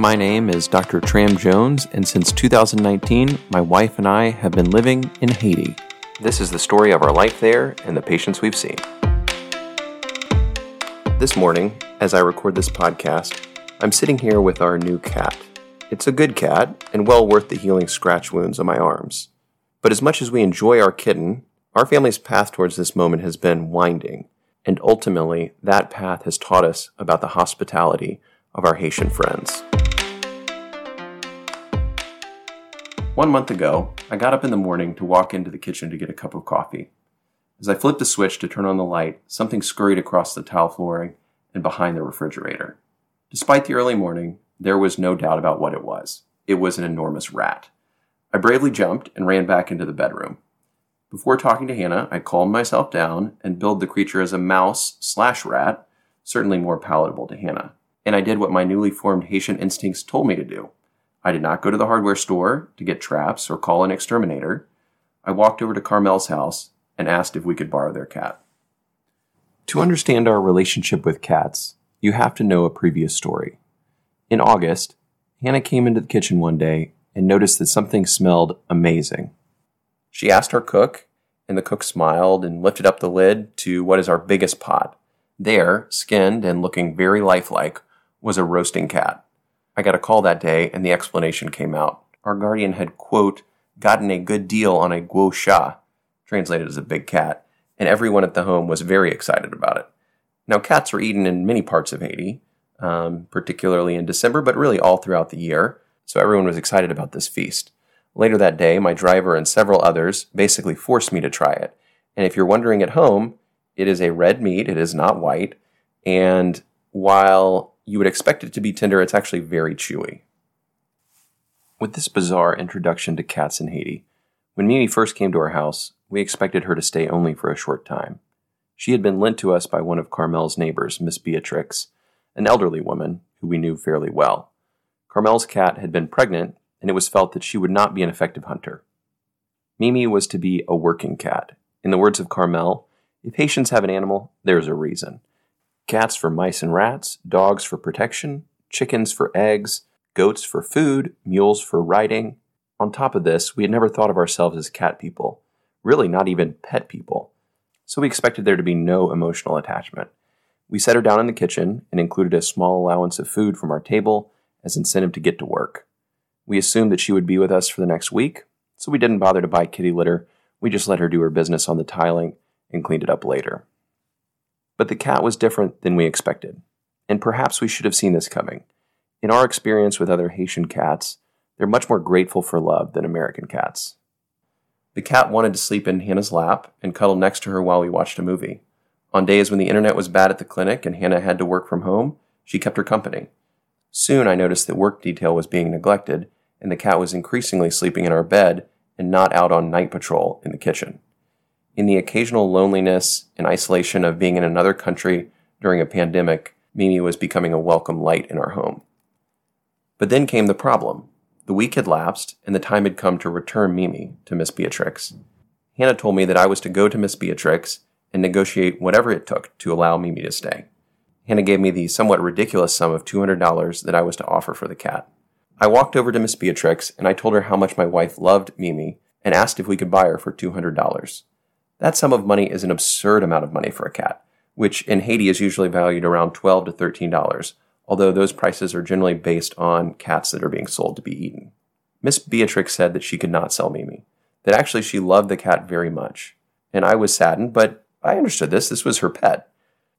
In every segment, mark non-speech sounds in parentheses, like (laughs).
My name is Dr. Tram Jones, and since 2019, my wife and I have been living in Haiti. This is the story of our life there and the patients we've seen. This morning, as I record this podcast, I'm sitting here with our new cat. It's a good cat and well worth the healing scratch wounds on my arms. But as much as we enjoy our kitten, our family's path towards this moment has been winding, and ultimately, that path has taught us about the hospitality of our Haitian friends. One month ago, I got up in the morning to walk into the kitchen to get a cup of coffee. As I flipped the switch to turn on the light, something scurried across the tile flooring and behind the refrigerator. Despite the early morning, there was no doubt about what it was. It was an enormous rat. I bravely jumped and ran back into the bedroom. Before talking to Hannah, I calmed myself down and billed the creature as a mouse slash rat, certainly more palatable to Hannah. And I did what my newly formed Haitian instincts told me to do. I did not go to the hardware store to get traps or call an exterminator. I walked over to Carmel's house and asked if we could borrow their cat. To understand our relationship with cats, you have to know a previous story. In August, Hannah came into the kitchen one day and noticed that something smelled amazing. She asked our cook, and the cook smiled and lifted up the lid to what is our biggest pot. There, skinned and looking very lifelike, was a roasting cat. I got a call that day, and the explanation came out. Our guardian had, quote, gotten a good deal on a gros chat, translated as a big cat, and everyone at the home was very excited about it. Now, cats are eaten in many parts of Haiti, um, particularly in December, but really all throughout the year, so everyone was excited about this feast. Later that day, my driver and several others basically forced me to try it. And if you're wondering at home, it is a red meat, it is not white, and while you would expect it to be tender, it's actually very chewy. With this bizarre introduction to cats in Haiti, when Mimi first came to our house, we expected her to stay only for a short time. She had been lent to us by one of Carmel's neighbors, Miss Beatrix, an elderly woman who we knew fairly well. Carmel's cat had been pregnant, and it was felt that she would not be an effective hunter. Mimi was to be a working cat. In the words of Carmel, if Haitians have an animal, there's a reason cats for mice and rats, dogs for protection, chickens for eggs, goats for food, mules for riding. On top of this, we had never thought of ourselves as cat people, really not even pet people, so we expected there to be no emotional attachment. We set her down in the kitchen and included a small allowance of food from our table as incentive to get to work. We assumed that she would be with us for the next week, so we didn't bother to buy kitty litter. We just let her do her business on the tiling and cleaned it up later. But the cat was different than we expected, and perhaps we should have seen this coming. In our experience with other Haitian cats, they're much more grateful for love than American cats. The cat wanted to sleep in Hannah's lap and cuddle next to her while we watched a movie. On days when the internet was bad at the clinic and Hannah had to work from home, she kept her company. Soon I noticed that work detail was being neglected, and the cat was increasingly sleeping in our bed and not out on night patrol in the kitchen in the occasional loneliness and isolation of being in another country during a pandemic, Mimi was becoming a welcome light in our home. But then came the problem. The week had lapsed, and the time had come to return Mimi to Miss Beatrix. Hannah told me that I was to go to Miss Beatrix and negotiate whatever it took to allow Mimi to stay. Hannah gave me the somewhat ridiculous sum of $200 that I was to offer for the cat. I walked over to Miss Beatrix and I told her how much my wife loved Mimi and asked if we could buy her for $200. That sum of money is an absurd amount of money for a cat, which in Haiti is usually valued around 12 to $13, although those prices are generally based on cats that are being sold to be eaten. Miss Beatrix said that she could not sell Mimi, that actually she loved the cat very much. And I was saddened, but I understood this. This was her pet.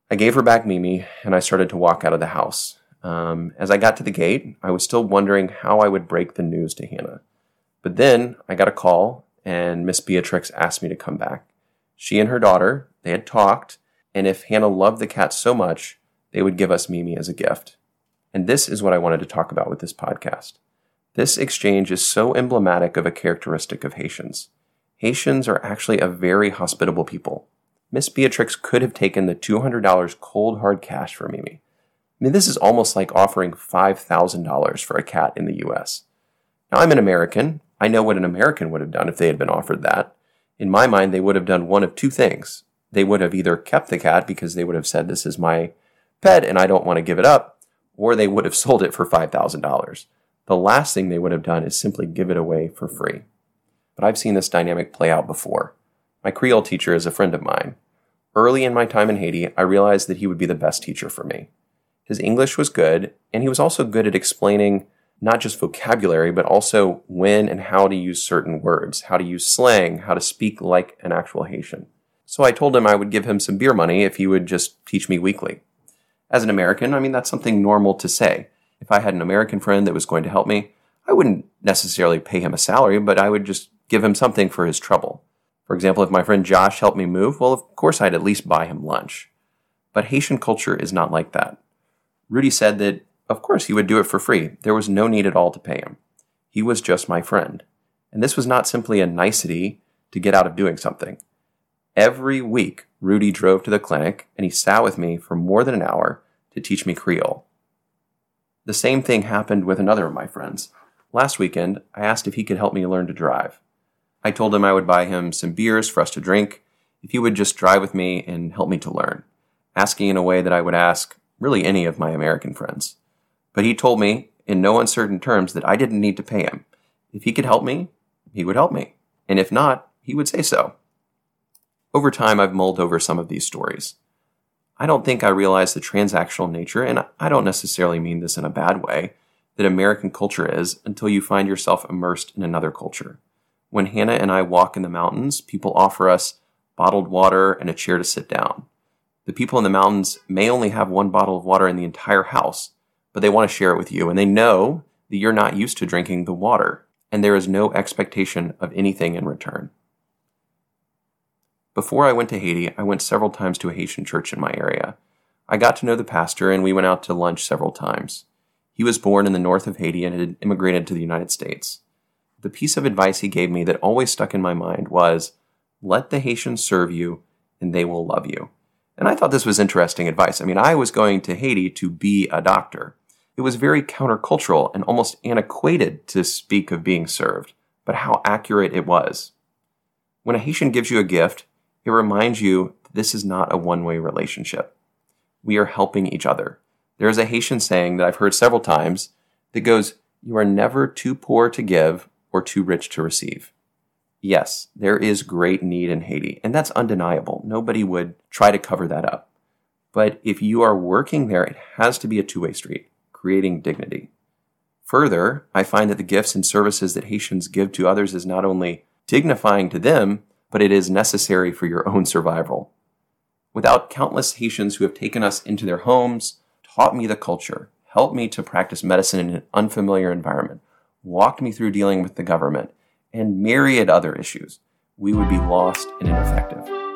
I gave her back Mimi, and I started to walk out of the house. Um, as I got to the gate, I was still wondering how I would break the news to Hannah. But then I got a call, and Miss Beatrix asked me to come back. She and her daughter, they had talked, and if Hannah loved the cat so much, they would give us Mimi as a gift. And this is what I wanted to talk about with this podcast. This exchange is so emblematic of a characteristic of Haitians. Haitians are actually a very hospitable people. Miss Beatrix could have taken the $200 cold hard cash for Mimi. I mean, this is almost like offering $5,000 for a cat in the US. Now, I'm an American. I know what an American would have done if they had been offered that in my mind, they would have done one of two things. They would have either kept the cat because they would have said, This is my pet and I don't want to give it up, or they would have (laughs) sold it for $5,000. The last thing they would have done is simply give it away for free. But I've seen this dynamic play out before. My Creole teacher is a friend of mine. Early in my time in Haiti, I realized that he would be the best teacher for me. His English was good, and he was also good at explaining not just vocabulary, but also when and how to use certain words, how to use slang, how to speak like an actual Haitian. So I told him I would give him some beer money if he would just teach me weekly. As an American, I mean, that's something normal to say. If I had an American friend that was going to help me, I wouldn't necessarily pay him a salary, but I would just give him something for his trouble. For example, if my friend Josh helped me move, well, of course I'd at least buy him lunch. But Haitian culture is not like that. Rudy said that of course, he would do it for free. There was no need at all to pay him. He was just my friend. And this was not simply a nicety to get out of doing something. Every week, Rudy drove to the clinic and he sat with me for more than an hour to teach me Creole. The same thing happened with another of my friends. Last weekend, I asked if he could help me learn to drive. I told him I would buy him some beers for us to drink if he would just drive with me and help me to learn, asking in a way that I would ask really any of my American friends. But he told me in no uncertain terms that I didn't need to pay him. If he could help me, he would help me. And if not, he would say so. Over time, I've mulled over some of these stories. I don't think I realize the transactional nature, and I don't necessarily mean this in a bad way, that American culture is until you find yourself immersed in another culture. When Hannah and I walk in the mountains, people offer us bottled water and a chair to sit down. The people in the mountains may only have one bottle of water in the entire house, but they want to share it with you. And they know that you're not used to drinking the water, and there is no expectation of anything in return. Before I went to Haiti, I went several times to a Haitian church in my area. I got to know the pastor, and we went out to lunch several times. He was born in the north of Haiti and had immigrated to the United States. The piece of advice he gave me that always stuck in my mind was let the Haitians serve you, and they will love you. And I thought this was interesting advice. I mean, I was going to Haiti to be a doctor. It was very countercultural and almost antiquated to speak of being served, but how accurate it was. When a Haitian gives you a gift, it reminds you that this is not a one way relationship. We are helping each other. There is a Haitian saying that I've heard several times that goes, You are never too poor to give or too rich to receive. Yes, there is great need in Haiti, and that's undeniable. Nobody would try to cover that up. But if you are working there, it has to be a two way street creating dignity. Further, I find that the gifts and services that Haitians give to others is not only dignifying to them, but it is necessary for your own survival. Without countless Haitians who have taken us into their homes, taught me the culture, helped me to practice medicine in an unfamiliar environment, walked me through dealing with the government, and myriad other issues, we would be lost and ineffective.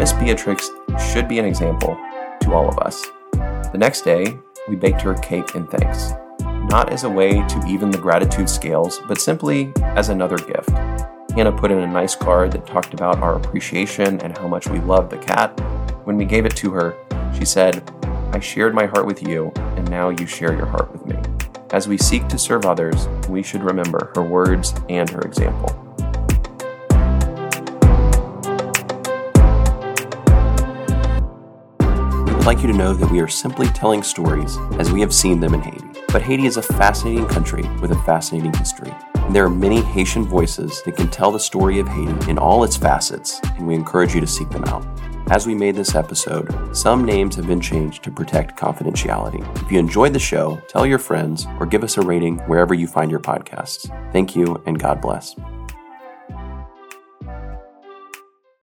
Miss Beatrix should be an example to all of us. The next day, we baked her a cake in thanks, not as a way to even the gratitude scales, but simply as another gift. Hannah put in a nice card that talked about our appreciation and how much we love the cat. When we gave it to her, she said, I shared my heart with you, and now you share your heart with me. As we seek to serve others, we should remember her words and her example. Would like you to know that we are simply telling stories as we have seen them in Haiti. But Haiti is a fascinating country with a fascinating history. And there are many Haitian voices that can tell the story of Haiti in all its facets, and we encourage you to seek them out. As we made this episode, some names have been changed to protect confidentiality. If you enjoyed the show, tell your friends or give us a rating wherever you find your podcasts. Thank you, and God bless.